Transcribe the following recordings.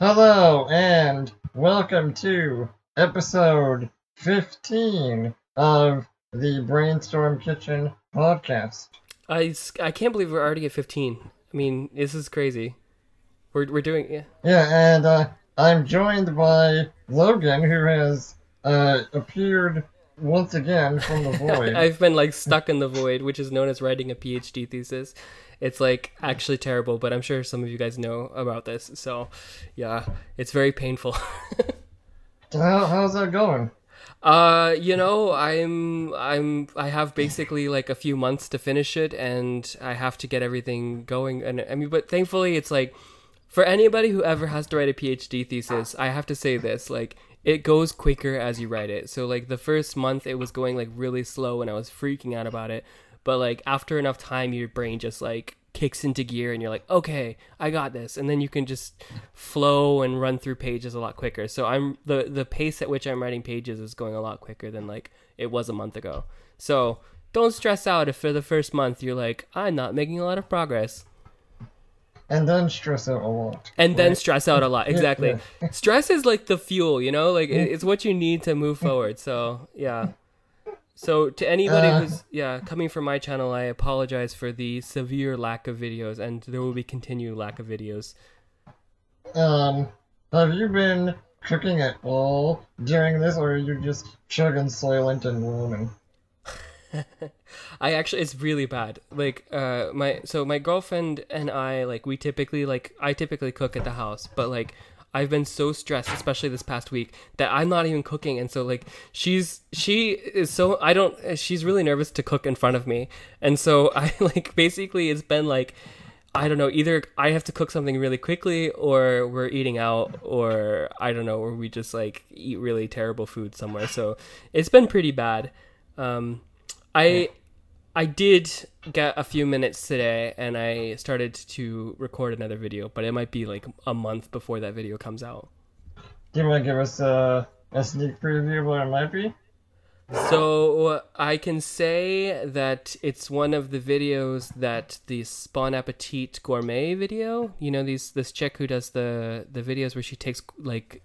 Hello and welcome to episode 15 of the Brainstorm Kitchen podcast. I, I can't believe we're already at 15. I mean, this is crazy. We're, we're doing, yeah. Yeah, and uh, I'm joined by Logan, who has uh, appeared once again from the void. I've been like stuck in the void, which is known as writing a PhD thesis. It's like actually terrible, but I'm sure some of you guys know about this. So, yeah, it's very painful. How, how's that going? Uh, you know, I'm I'm I have basically like a few months to finish it and I have to get everything going and I mean but thankfully it's like for anybody who ever has to write a PhD thesis, I have to say this, like it goes quicker as you write it. So like the first month it was going like really slow and I was freaking out about it. But like after enough time your brain just like kicks into gear and you're like, "Okay, I got this." And then you can just flow and run through pages a lot quicker. So I'm the the pace at which I'm writing pages is going a lot quicker than like it was a month ago. So don't stress out if for the first month you're like, "I'm not making a lot of progress." And then stress out a lot. and then stress out a lot exactly stress is like the fuel you know like it's what you need to move forward so yeah so to anybody Uh. who's yeah coming from my channel i apologize for the severe lack of videos and there will be continued lack of videos Um, have you been cooking at all during this, or are you just chugging silent and roaming? I actually it's really bad. Like uh my so my girlfriend and I like we typically like I typically cook at the house, but like I've been so stressed especially this past week that I'm not even cooking and so like she's she is so I don't she's really nervous to cook in front of me. And so I like basically it's been like I don't know, either I have to cook something really quickly or we're eating out or I don't know, or we just like eat really terrible food somewhere. So it's been pretty bad. Um I I did get a few minutes today and I started to record another video, but it might be like a month before that video comes out. Do you want to give us a, a sneak preview of what it might be? So I can say that it's one of the videos that the Bon Appétit gourmet video. You know these this chick who does the the videos where she takes like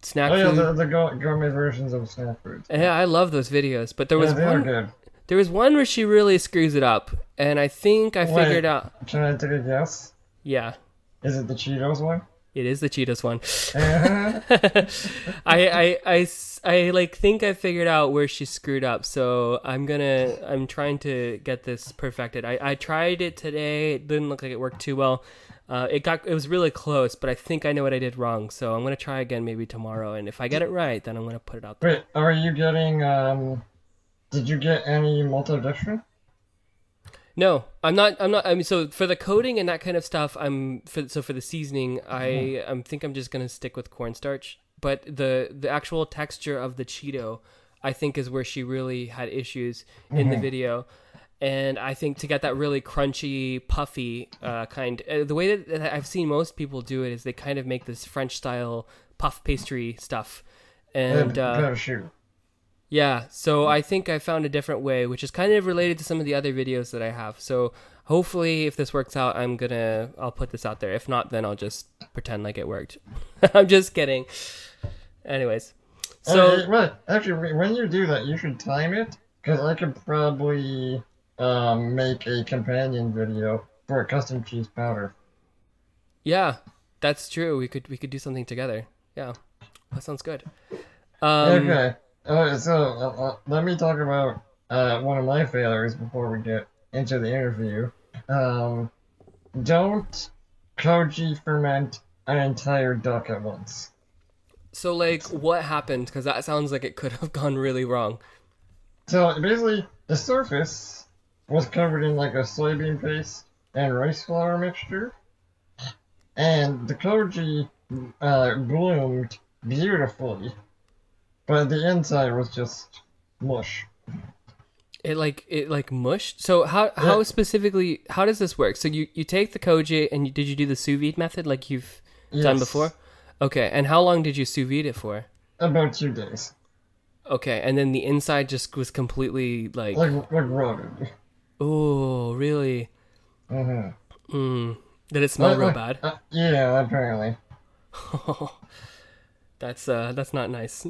snack Oh yeah, the, the gourmet versions of snack foods. Yeah, I love those videos, but there was yeah, one good. There was one where she really screws it up, and I think I Wait. figured out. Can I take a guess? Yeah, Is it the Cheetos one? it is the Cheetos one. I, I, I I, like think I figured out where she screwed up, so I'm gonna I'm trying to get this perfected. I, I tried it today. It didn't look like it worked too well. Uh, it got it was really close, but I think I know what I did wrong. So I'm gonna try again maybe tomorrow, and if I get it right, then I'm gonna put it out there. Wait, are you getting um? Did you get any maltodextrin? No, I'm not. I'm not. I mean, so for the coating and that kind of stuff, I'm for so for the seasoning, I I think I'm just gonna stick with cornstarch. But the the actual texture of the Cheeto, I think, is where she really had issues in the video. And I think to get that really crunchy, puffy uh, kind, uh, the way that, that I've seen most people do it is they kind of make this French style puff pastry stuff, and uh. Yeah, so I think I found a different way, which is kind of related to some of the other videos that I have. So hopefully, if this works out, I'm gonna I'll put this out there. If not, then I'll just pretend like it worked. I'm just kidding. Anyways, so Uh, actually, when you do that, you should time it, because I could probably um make a companion video for a custom cheese powder. yeah, that's true. We could we could do something together. Yeah, that sounds good. Um, okay. Uh, so uh, uh, let me talk about uh, one of my failures before we get into the interview. Um, don't koji ferment an entire duck at once. So like, what happened? Because that sounds like it could have gone really wrong. So basically, the surface was covered in like a soybean paste and rice flour mixture, and the koji uh, bloomed beautifully, but the inside was just mush. It like it like mushed. So how how Yeah. specifically how does this work? So you you take the koji and you, did you do the sous vide method like you've done before? Okay, and how long did you sous vide it for? About two days. Okay, and then the inside just was completely like, Like, like rotted. oh, really? hmm Mm. Did it smell real bad? Uh, yeah, apparently. that's uh, that's not nice.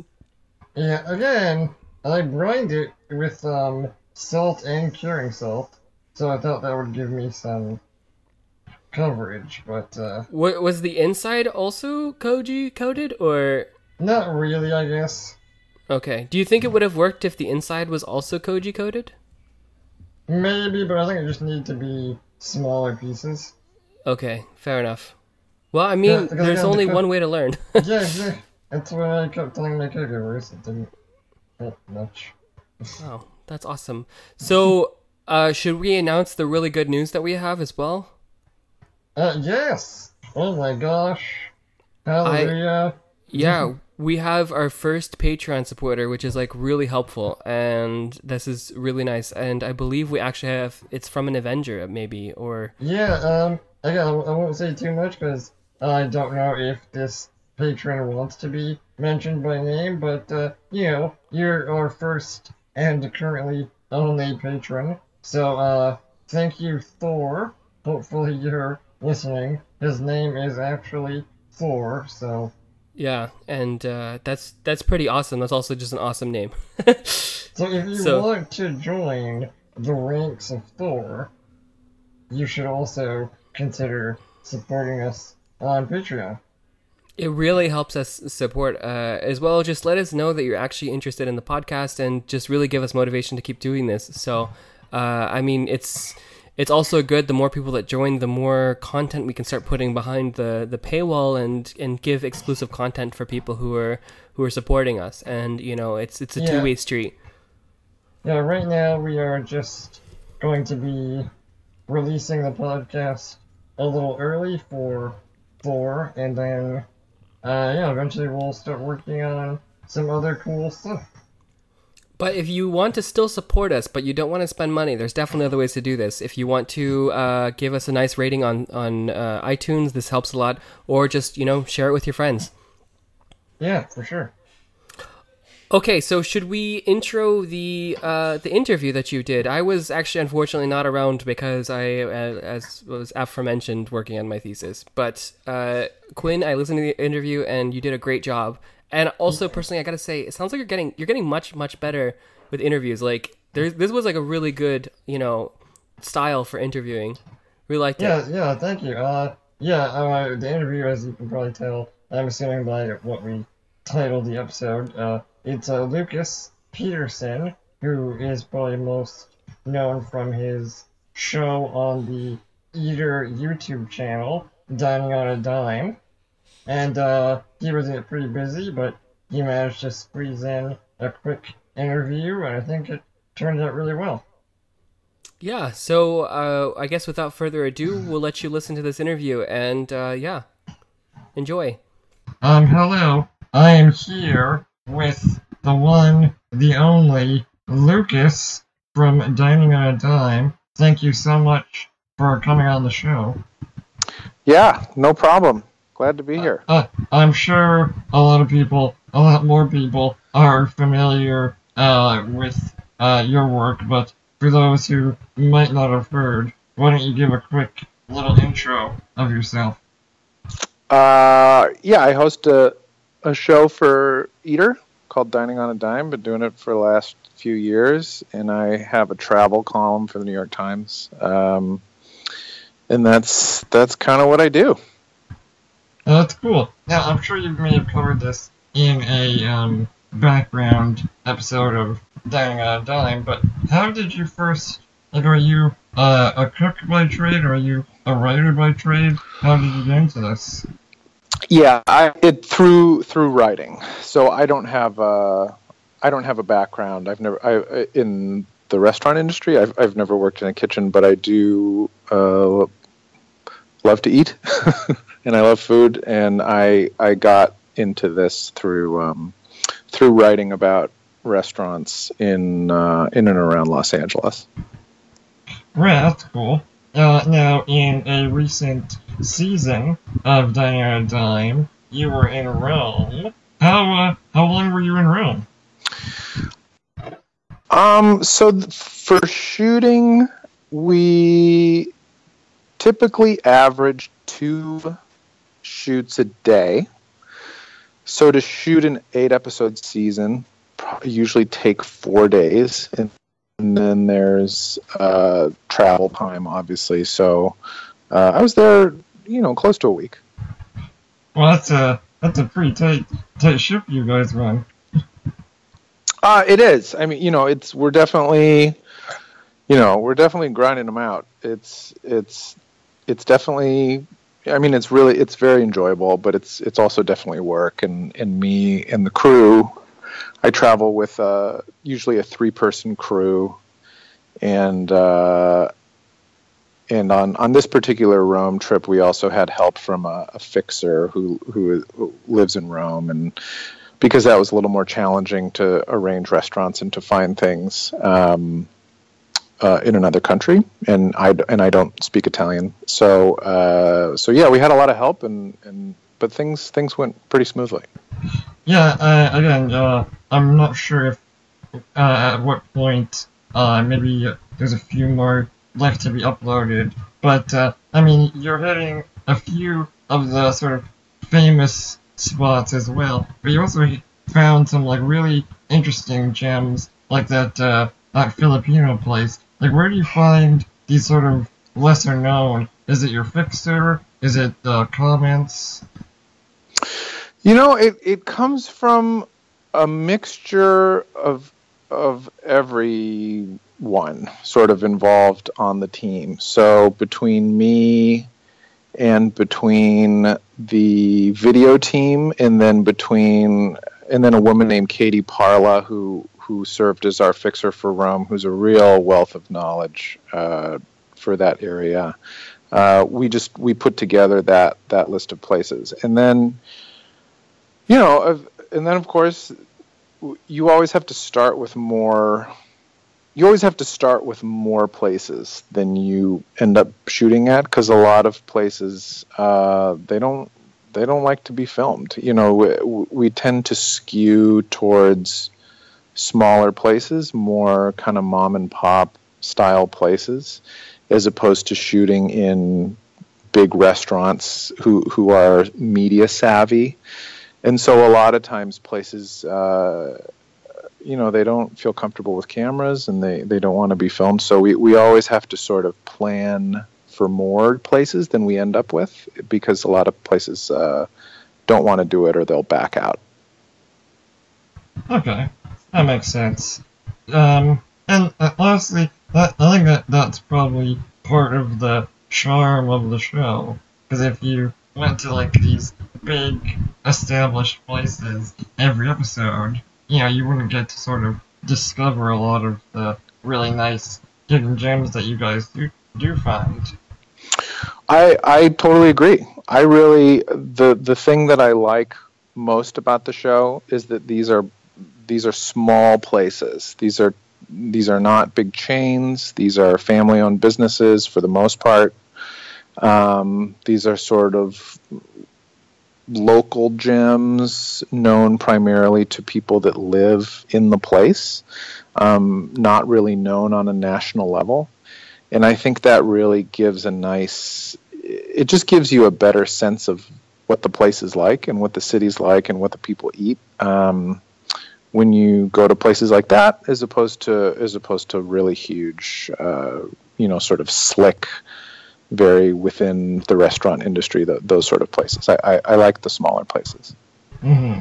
Yeah, again, I brined it with um salt and curing salt, so I thought that would give me some coverage, but uh, Wa- was the inside also koji coated, or not really, I guess. okay? Do you think it would have worked if the inside was also koji coated? Maybe, but I think it just need to be smaller pieces. Okay, fair enough. Well, I mean, Yeah, there's only one way to learn. yeah, yeah. That's what I kept telling my caregivers. It didn't help much. oh, that's awesome. So, uh, should we announce the really good news that we have as well? Uh, yes! Oh my gosh. Hallelujah. Yeah, we have our first Patreon supporter, which is like really helpful, and this is really nice. And I believe we actually have it's from an Avenger, maybe, or Yeah, um, again, I I won't say too much because I don't know if this patron wants to be mentioned by name, but, uh, you know, you're our first and currently only patron. So, uh, thank you, Thor. Hopefully you're listening. His name is actually Thor, so, yeah, and uh, that's that's pretty awesome. That's also just an awesome name. so if you So- want to join the ranks of Thor, you should also consider supporting us on Patreon. It really helps us support uh, as well. Just let us know that you're actually interested in the podcast, and just really give us motivation to keep doing this. So, uh, I mean, it's it's also good. The more people that join, the more content we can start putting behind the, the paywall, and and give exclusive content for people who are who are supporting us. And you know, it's it's a Yeah. two way street. Yeah, right now we are just going to be releasing the podcast a little early for Thor, and then, uh, yeah, eventually we'll start working on some other cool stuff. But if you want to still support us, but you don't want to spend money, there's definitely other ways to do this. If you want to uh, give us a nice rating on on uh, iTunes, this helps a lot. Or just you know share it with your friends. Yeah, for sure. Okay, so should we intro the uh, the interview that you did? I was actually unfortunately not around because I, uh, as was aforementioned, working on my thesis. But uh, Quinn, I listened to the interview and you did a great job. And also, personally, I gotta say, it sounds like you're getting you're getting much much better with interviews. Like there's this was like a really good you know style for interviewing. We liked it. Yeah, yeah, thank you. Uh, yeah, uh, the interview, as you can probably tell, I'm assuming by what we titled the episode, uh, it's uh, Lucas Peterson, who is probably most known from his show on the Eater YouTube channel, Dining on a Dime. And uh, he was pretty busy, but he managed to squeeze in a quick interview, and I think it turned out really well. Yeah, so uh, I guess without further ado, we'll let you listen to this interview, and uh, yeah, enjoy. Um, hello. I am here with the one, the only, Lucas from Dining on a Dime. Thank you so much for coming on the show. Yeah, no problem. Glad to be here. Uh, I'm sure a lot of people, a lot more people, are familiar uh, with uh, your work, but for those who might not have heard, why don't you give a quick little intro of yourself? Uh, yeah, I host a, a show for Eater called Dining on a Dime. Been doing it for the last few years, and I have a travel column for the New York Times. Um, and that's that's kind of what I do. Oh, that's cool. Now, I'm sure you may have covered this in a um, background episode of Dining on a Dime, but how did you first, like, are you uh, a cook by trade, or are you a writer by trade? How did you get into this? Yeah, I it through through writing. So I don't have a I don't have a background. I've never I in the restaurant industry. I've I've never worked in a kitchen, but I do uh, love to eat, and I love food. And I I got into this through um, through writing about restaurants in uh, in and around Los Angeles. Right, that's cool. Uh, now, in a recent season of on a Dime, you were in Rome. How uh, how long were you in Rome? Um, so th- for shooting, we typically average two shoots a day. So to shoot an eight episode season, usually take four days, and, and then there's uh, travel time, obviously. So uh, I was there, you know, close to a week. Well, that's a that's a pretty tight tight ship you guys run. Uh, it is. I mean, you know, it's we're definitely, you know, we're definitely grinding them out. It's it's it's definitely. I mean, it's really it's very enjoyable, but it's it's also definitely work. And and me and the crew, I travel with uh, usually a three person crew, and uh, and on, on this particular Rome trip, we also had help from a, a fixer who, who who lives in Rome, and because that was a little more challenging to arrange restaurants and to find things um, uh, in another country, and I and I don't speak Italian, so uh, so yeah, we had a lot of help, and, and but things things went pretty smoothly. Yeah, uh, again, uh, I'm not sure if uh, at what point uh, maybe there's a few more left to be uploaded, but I mean, you're hitting a few of the sort of famous spots as well. But you also found some like really interesting gems, like that uh, that Filipino place. Like, where do you find these sort of lesser known? Is it your fixer? Is it the comments? You know, it it comes from a mixture of of everyone sort of involved on the team. So between me and between the video team, and then between and then a woman named Katie Parla who who served as our fixer for Rome, who's a real wealth of knowledge uh, for that area. Uh, we just we put together that that list of places, and then you know, and then of course you always have to start with more you always have to start with more places than you end up shooting at because a lot of places uh, they don't they don't like to be filmed. You know, we, we tend to skew towards smaller places, more kind of mom and pop style places, as opposed to shooting in big restaurants who who are media savvy. And so a lot of times places uh, you know they don't feel comfortable with cameras and they, they don't want to be filmed. So we, we always have to sort of plan for more places than we end up with because a lot of places uh, don't want to do it or they'll back out. Okay that makes sense. Um, and uh, honestly that, i think that that's probably part of the charm of the show. Because if you went to like these big established places every episode you know, you wouldn't get to sort of discover a lot of the really nice hidden gems that you guys do do find. I I totally agree. I really the the thing that I like most about the show is that these are these are small places. These are these are not big chains. These are family owned businesses for the most part. Um, these are sort of local gems known primarily to people that live in the place, um, not really known on a national level. And I think that really gives a nice, it just gives you a better sense of what the place is like and what the city's like and what the people eat. Um, when you go to places like that, as opposed to as opposed to really huge, uh, you know, sort of slick, very within the restaurant industry, the, those sort of places. I, I, I like the smaller places. Mm-hmm.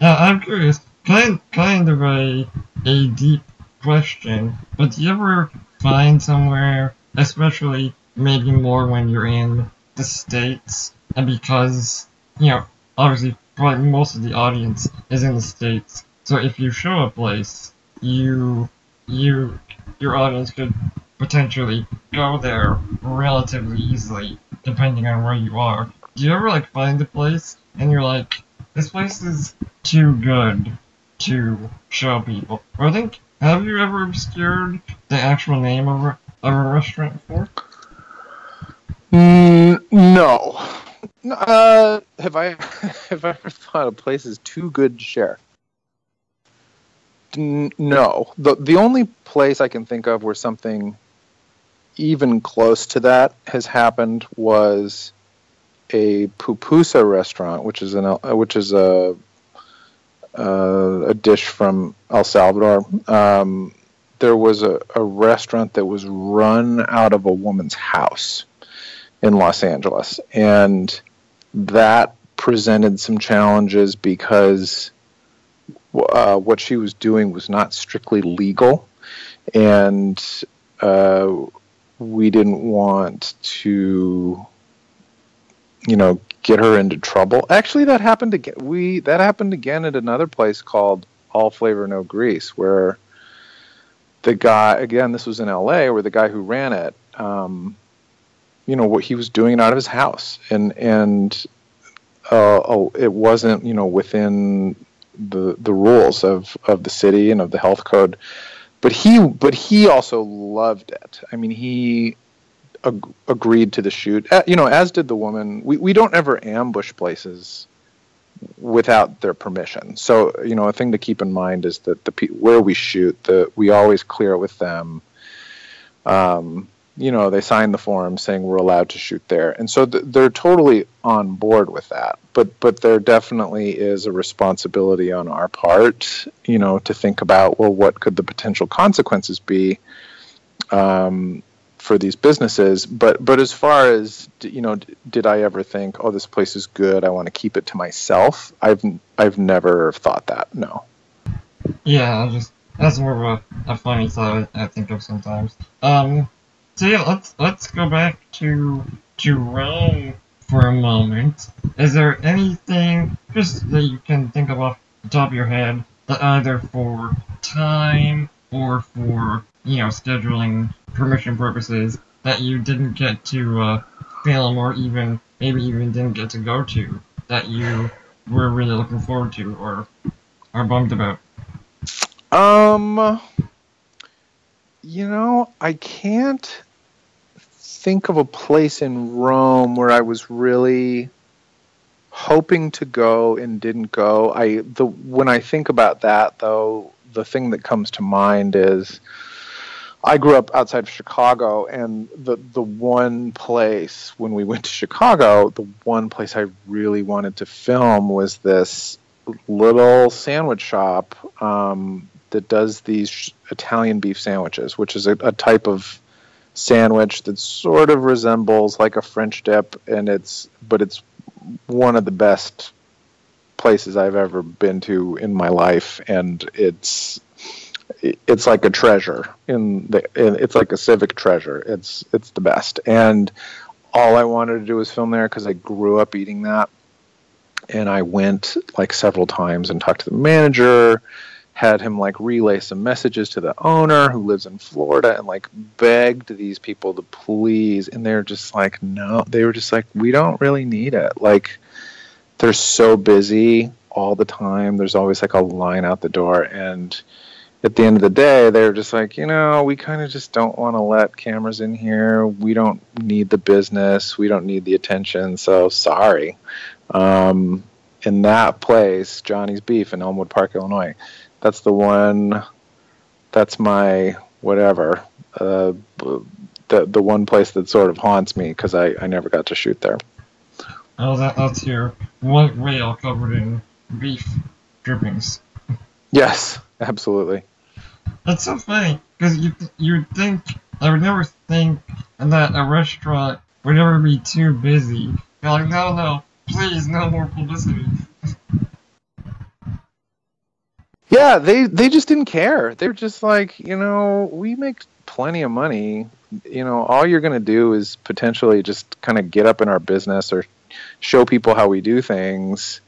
Yeah, I'm curious. Kind, kind of a, a deep question, but do you ever find somewhere, especially maybe more when you're in the States, and because, you know, obviously probably most of the audience is in the States, so if you show a place, you, you, your audience could potentially go there relatively easily, depending on where you are. Do you ever like find a place and you're like, this place is too good to show people? Or I think, have you ever obscured the actual name of a, of a restaurant before? Mm, no. Uh, have I have I ever thought a place is too good to share? No. the The only place I can think of where something even close to that has happened was a pupusa restaurant, which is an uh, which is a uh, a dish from El Salvador. Um, there was a, a restaurant that was run out of a woman's house in Los Angeles, and that presented some challenges because uh, what she was doing was not strictly legal, and uh, we didn't want to, you know, get her into trouble. Actually, that happened again. We that happened again at another place called All Flavor No Grease, where the guy again, this was in L.A., where the guy who ran it, um, you know, what he was doing out of his house, and and uh, oh, it wasn't you know within the the rules of of the city and of the health code but he but he also loved it. I mean he ag- agreed to the shoot. Uh, you know as did the woman. We, we don't ever ambush places without their permission. So you know a thing to keep in mind is that the where we shoot the we always clear it with them. Um, you know they signed the form saying we're allowed to shoot there. And so th- they're totally on board with that. But but there definitely is a responsibility on our part you know to think about well what could the potential consequences be um, for these businesses? But but as far as you know did i ever think oh this place is good i want to keep it to myself? I've i've never thought that no. Yeah just that's more of a, a funny thought i think of sometimes. Um so let's let's go back to Rome for a moment. Is there anything just that you can think of off the top of your head that either for time or for you know scheduling permission purposes that you didn't get to uh, film or even maybe even didn't get to go to that you were really looking forward to or are bummed about? Um, you know, I can't think of a place in Rome where I was really hoping to go and didn't go. I the when I think about that though, the thing that comes to mind is I grew up outside of Chicago and the the one place when we went to Chicago, the one place I really wanted to film was this little sandwich shop um, that does these Italian beef sandwiches, which is a, a type of sandwich that sort of resembles like a French dip, and it's but it's one of the best places I've ever been to in my life, and it's it's like a treasure in the it's like a civic treasure. It's it's the best, and all I wanted to do was film there because I grew up eating that, and I went like several times and talked to the manager had him like relay some messages to the owner who lives in Florida and like begged these people to please. And they're just like no. They were just like we don't really need it. Like they're so busy all the time. There's always like a line out the door. And at the end of the day they're just like you know we kind of just don't want to let cameras in here. We don't need the business. We don't need the attention. So sorry. Um, in that place johnny's beef in elmwood park illinois that's the one. That's my whatever. Uh, the the one place that sort of haunts me because I, I never got to shoot there. Oh, that, that's your white whale covered in beef drippings. Yes, absolutely. That's so funny because you you'd think I would never think that a restaurant would ever be too busy. You're like, no, no, please, no more publicity. Yeah, they they just didn't care. They're just like, you know, we make plenty of money. You know, all you're going to do is potentially just kind of get up in our business or show people how we do things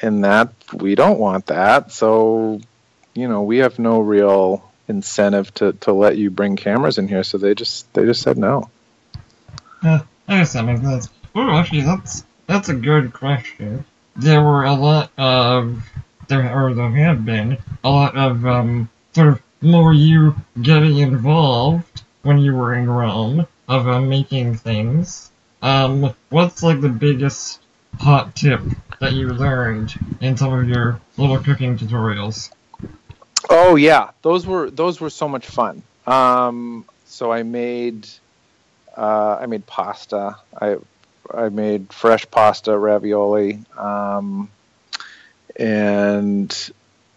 and that we don't want that. So, you know, we have no real incentive to, to let you bring cameras in here. So they just they just said no. Yeah, I guess that makes sense. Oh, actually, that's that's a good question. There were a lot of there or there have been a lot of um, sort of more you getting involved when you were in Rome of uh, making things. Um, what's like the biggest hot tip that you learned in some of your little cooking tutorials? Oh yeah, those were those were so much fun. Um, so I made uh, I made pasta. I I made fresh pasta ravioli, um, and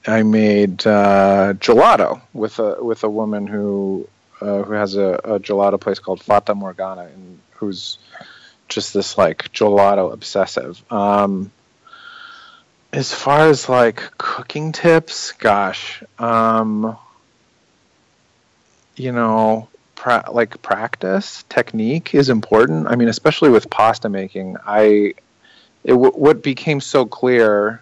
I made uh, gelato with a with a woman who uh, who has a, a, gelato place called Fata Morgana, and who's just this like gelato obsessive. Um, as far as like cooking tips, gosh, um, you know, pra- like practice technique is important. I mean, especially with pasta making, I it w- what became so clear.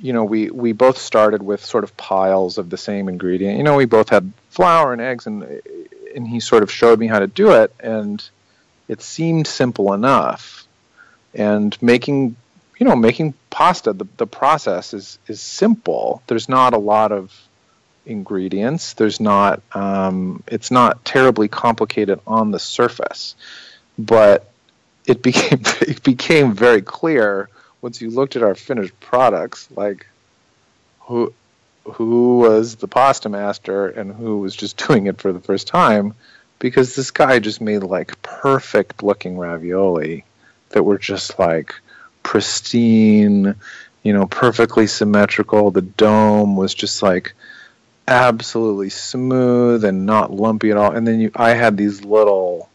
You know, we we both started with sort of piles of the same ingredient. You know, we both had flour and eggs, and and he sort of showed me how to do it, and it seemed simple enough. And making you know, making pasta, the, the process is, is simple. There's not a lot of ingredients. There's not, um, it's not terribly complicated on the surface, but it became, it became very clear once you looked at our finished products, like who, who was the pasta master and who was just doing it for the first time because this guy just made like perfect looking ravioli that were just like pristine, you know, perfectly symmetrical. The dome was just like absolutely smooth and not lumpy at all. And then you, I had these little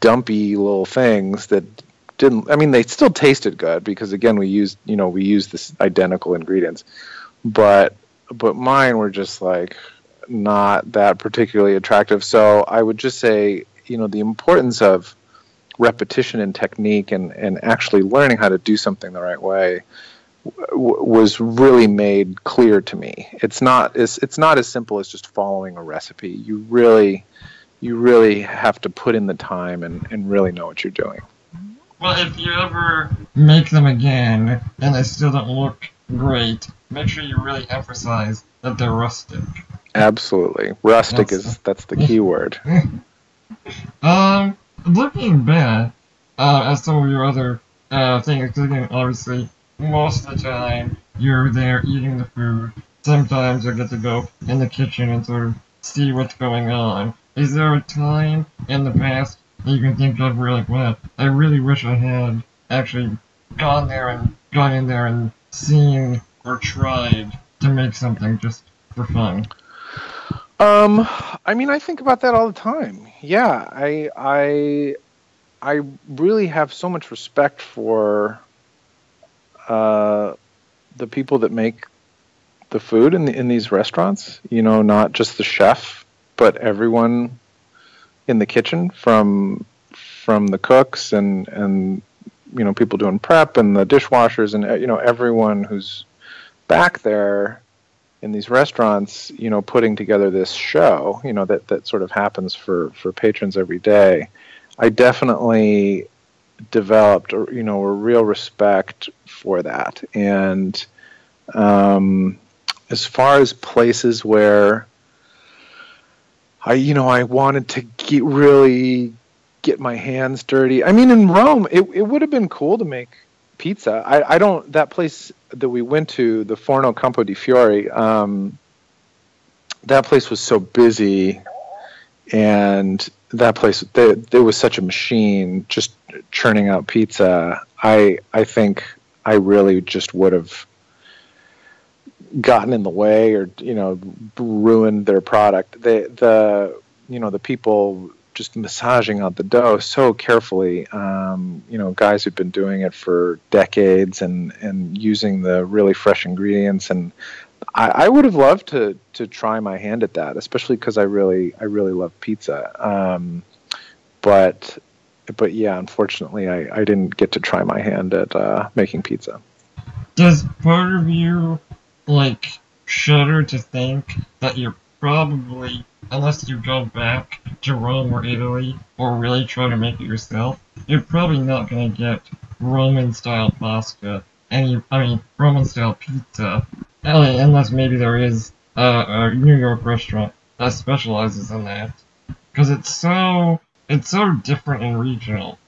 dumpy little things that didn't. I mean, they still tasted good because again, we used, you know, we used this identical ingredients, but but mine were just like not that particularly attractive. So I would just say, you know, the importance of repetition and technique and, and actually learning how to do something the right way was really made clear to me. It's not it's, it's not as simple as just following a recipe. You really you really have to put in the time and, and really know what you're doing. Well, if you ever make them again and they still don't look great, make sure you really emphasize that they're rustic. Absolutely, rustic that's, is that's the key word. um, looking back uh, at some of your other uh, things, obviously most of the time you're there eating the food. Sometimes you get to go in the kitchen and sort of see what's going on. Is there a time in the past that you can think of really wow, I really wish I had actually gone there and gone in there and seen or tried to make something just for fun? Um, I mean, I think about that all the time. Yeah, I I I really have so much respect for uh, the people that make the food in the, in these restaurants. You know, not just the chef, but everyone in the kitchen, from from the cooks and and you know people doing prep and the dishwashers and you know everyone who's back there in these restaurants, you know, putting together this show, you know, that, that sort of happens for, for patrons every day, I definitely developed, you know, a real respect for that. And um, as far as places where I, you know, I wanted to get really get my hands dirty. I mean, in Rome, it, it would have been cool to make pizza. I, I don't that place that we went to, the Forno Campo di Fiori. Um, that place was so busy, and that place there, was such a machine just churning out pizza. I I think I really just would have gotten in the way or you know ruined their product. The the you know the people just massaging out the dough so carefully. Um, you know, guys who've been doing it for decades and and using the really fresh ingredients. And I, I would have loved to to try my hand at that, especially because I really I really love pizza. Um, but but yeah, unfortunately, I, I didn't get to try my hand at uh, making pizza. Does part of you like shudder to think that you're probably unless you go back to Rome or Italy or really try to make it yourself, you're probably not to get Roman style pasta. Any, I mean, Roman style pizza. Unless maybe there is a, New York restaurant that specializes in that. Because it's so, it's so different and regional.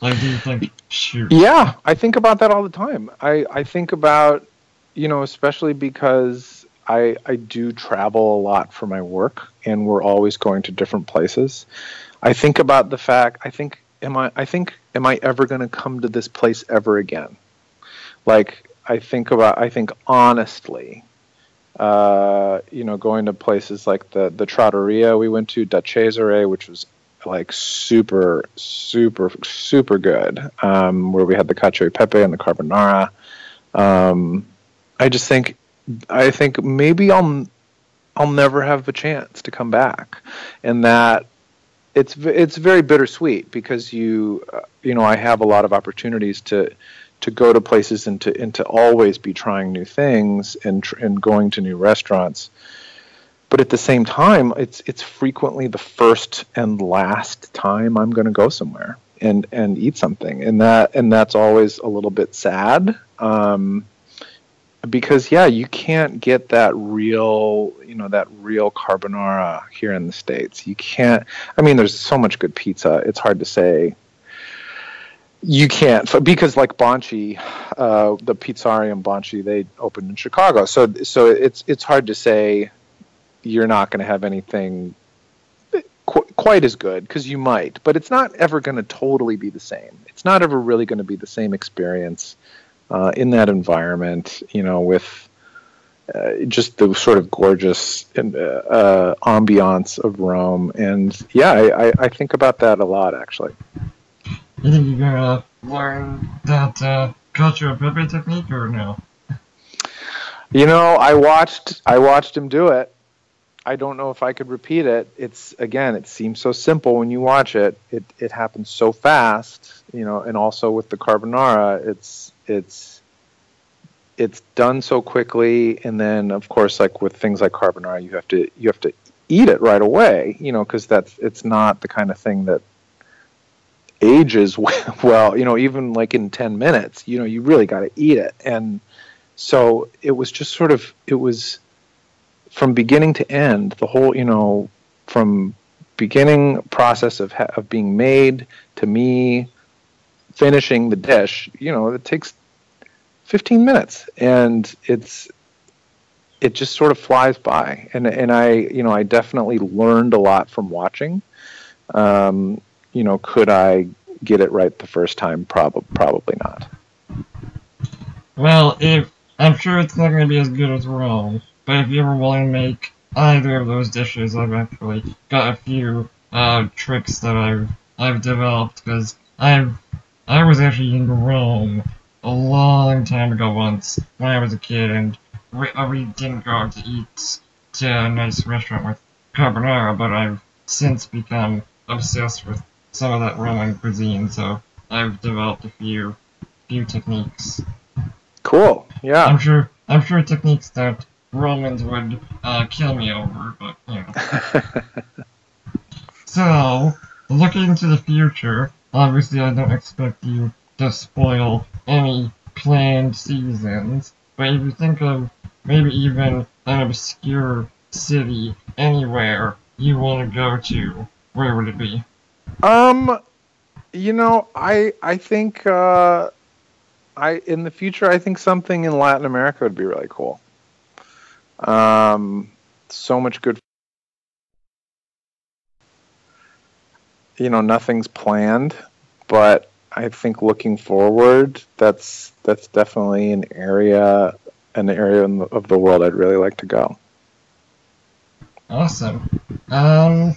Like, do think, shoot. Yeah, I think about that all the time. I, I think about, you know, especially because I, I do travel a lot for my work, and we're always going to different places. I think about the fact, I think am I? I think, am I ever going to come to this place ever again? Like, I think about, I think honestly, uh, you know, going to places like the the Trattoria we went to, Da Cesare, which was like super, super, super good, um, where we had the cacio e pepe and the carbonara. Um, I just think, I think maybe I'll, I'll never have a chance to come back, and that it's it's very bittersweet because you, uh, you know, I have a lot of opportunities to to go to places and to and to always be trying new things and tr- and going to new restaurants. But at the same time it's it's frequently the first and last time I'm going to go somewhere and and eat something. And that and that's always a little bit sad. Um, because yeah you can't get that real you know that real carbonara here in the states. You can't i mean there's so much good pizza it's hard to say. You can't because like Bonci, uh, the Pizzarium Bonci, they opened in Chicago, so so it's it's hard to say you're not going to have anything qu- quite as good because you might, but it's not ever going to totally be the same. It's not ever really going to be the same experience uh, in that environment, you know, with. Uh, just the sort of gorgeous uh, uh ambiance of Rome, and yeah, I, I think about that a lot actually. You think you're gonna learn that uh, cacio e pepe technique or no? You know, I watched I watched him do it. I don't know if I could repeat it. It's again, it seems so simple when you watch it. It it happens so fast, you know, and also with the carbonara, it's it's it's done so quickly. And then of course like with things like carbonara, you have to you have to eat it right away, you know, cuz that's it's not the kind of thing that ages well you know even like in 10 minutes you know you really got to eat it. And so it was just sort of it was from beginning to end the whole you know from beginning process of of being made to me finishing the dish you know it takes 15 minutes and it's it just sort of flies by and and I you know I definitely learned a lot from watching um, you know, could I get it right the first time? Probably, probably not. Well, if I'm sure it's not going to be as good as Rome, but if you ever want to make either of those dishes, I've actually got a few uh, tricks that I've I've developed because I've I was actually in Rome a long time ago once when I was a kid, and we, uh, we didn't go out to eat to a nice restaurant with carbonara, but I've since become obsessed with some of that Roman cuisine, so I've developed a few few techniques. Cool. Yeah. I'm sure I'm sure techniques that Romans would uh, kill me over, but you know. so, looking to the future, obviously I don't expect you to spoil any planned seasons, but if you think of maybe even an obscure city anywhere you want to go to, where would it be? Um, you know, I I think uh, I in the future I think something in Latin America would be really cool. Um, so much good. You know, nothing's planned, but I think looking forward, that's that's definitely an area an area of the world I'd really like to go. Awesome. Um,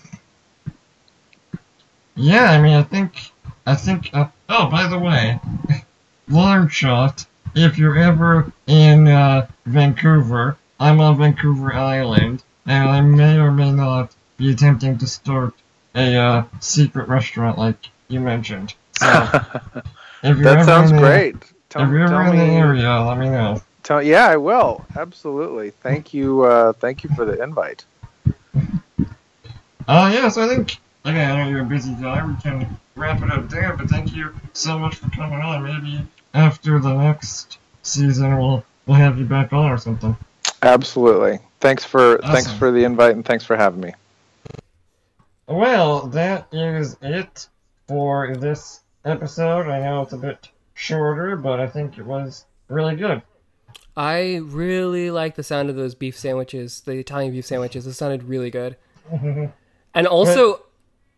yeah, I mean, I think, I think, uh, oh, by the way, long shot, if you're ever in, uh, Vancouver, I'm on Vancouver Island, and I may or may not be attempting to start a, uh, secret restaurant like you mentioned. So, that sounds the, great. Tell, if you're ever in me, the area, let me know. Tell, yeah, I will. Absolutely. Thank you, uh, thank you for the invite. Uh, yeah, so I think Okay, I know you're a busy guy. We can wrap it up there, but thank you so much for coming on. Maybe after the next season, we'll we'll have you back on or something. Absolutely. Thanks for awesome. thanks for the invite and thanks for having me. Well, that is it for this episode. I know it's a bit shorter, but I think it was really good. I really like the sound of those beef sandwiches, the Italian beef sandwiches. It sounded really good. and also,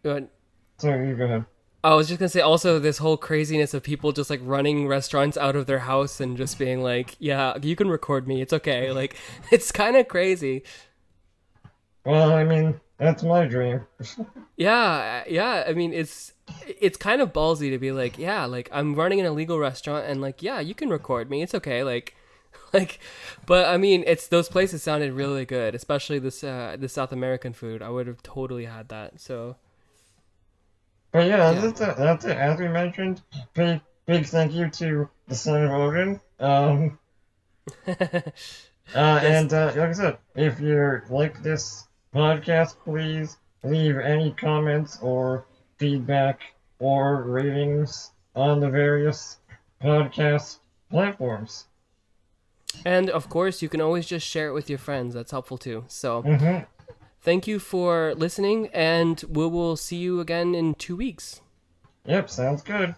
ahead. Sorry, you go ahead. I was just gonna say also this whole craziness of people just like running restaurants out of their house and just being like, "Yeah, you can record me. It's okay." Like it's kind of crazy. Well, I mean, that's my dream. Yeah, yeah. I mean, it's it's kind of ballsy to be like, "Yeah, like I'm running an illegal restaurant and like, yeah, you can record me. It's okay." Like like but I mean, it's those places sounded really good, especially this uh the South American food. I would have totally had that. So But yeah, Yeah. That's, it, that's it. As we mentioned, big, big thank you to the Son of Odin. Um, uh, And uh, like I said, if you like this podcast, please leave any comments or feedback or ratings on the various podcast platforms. And of course, you can always just share it with your friends. That's helpful too. So, hmm thank you for listening, and we will see you again in two weeks. Yep, sounds good.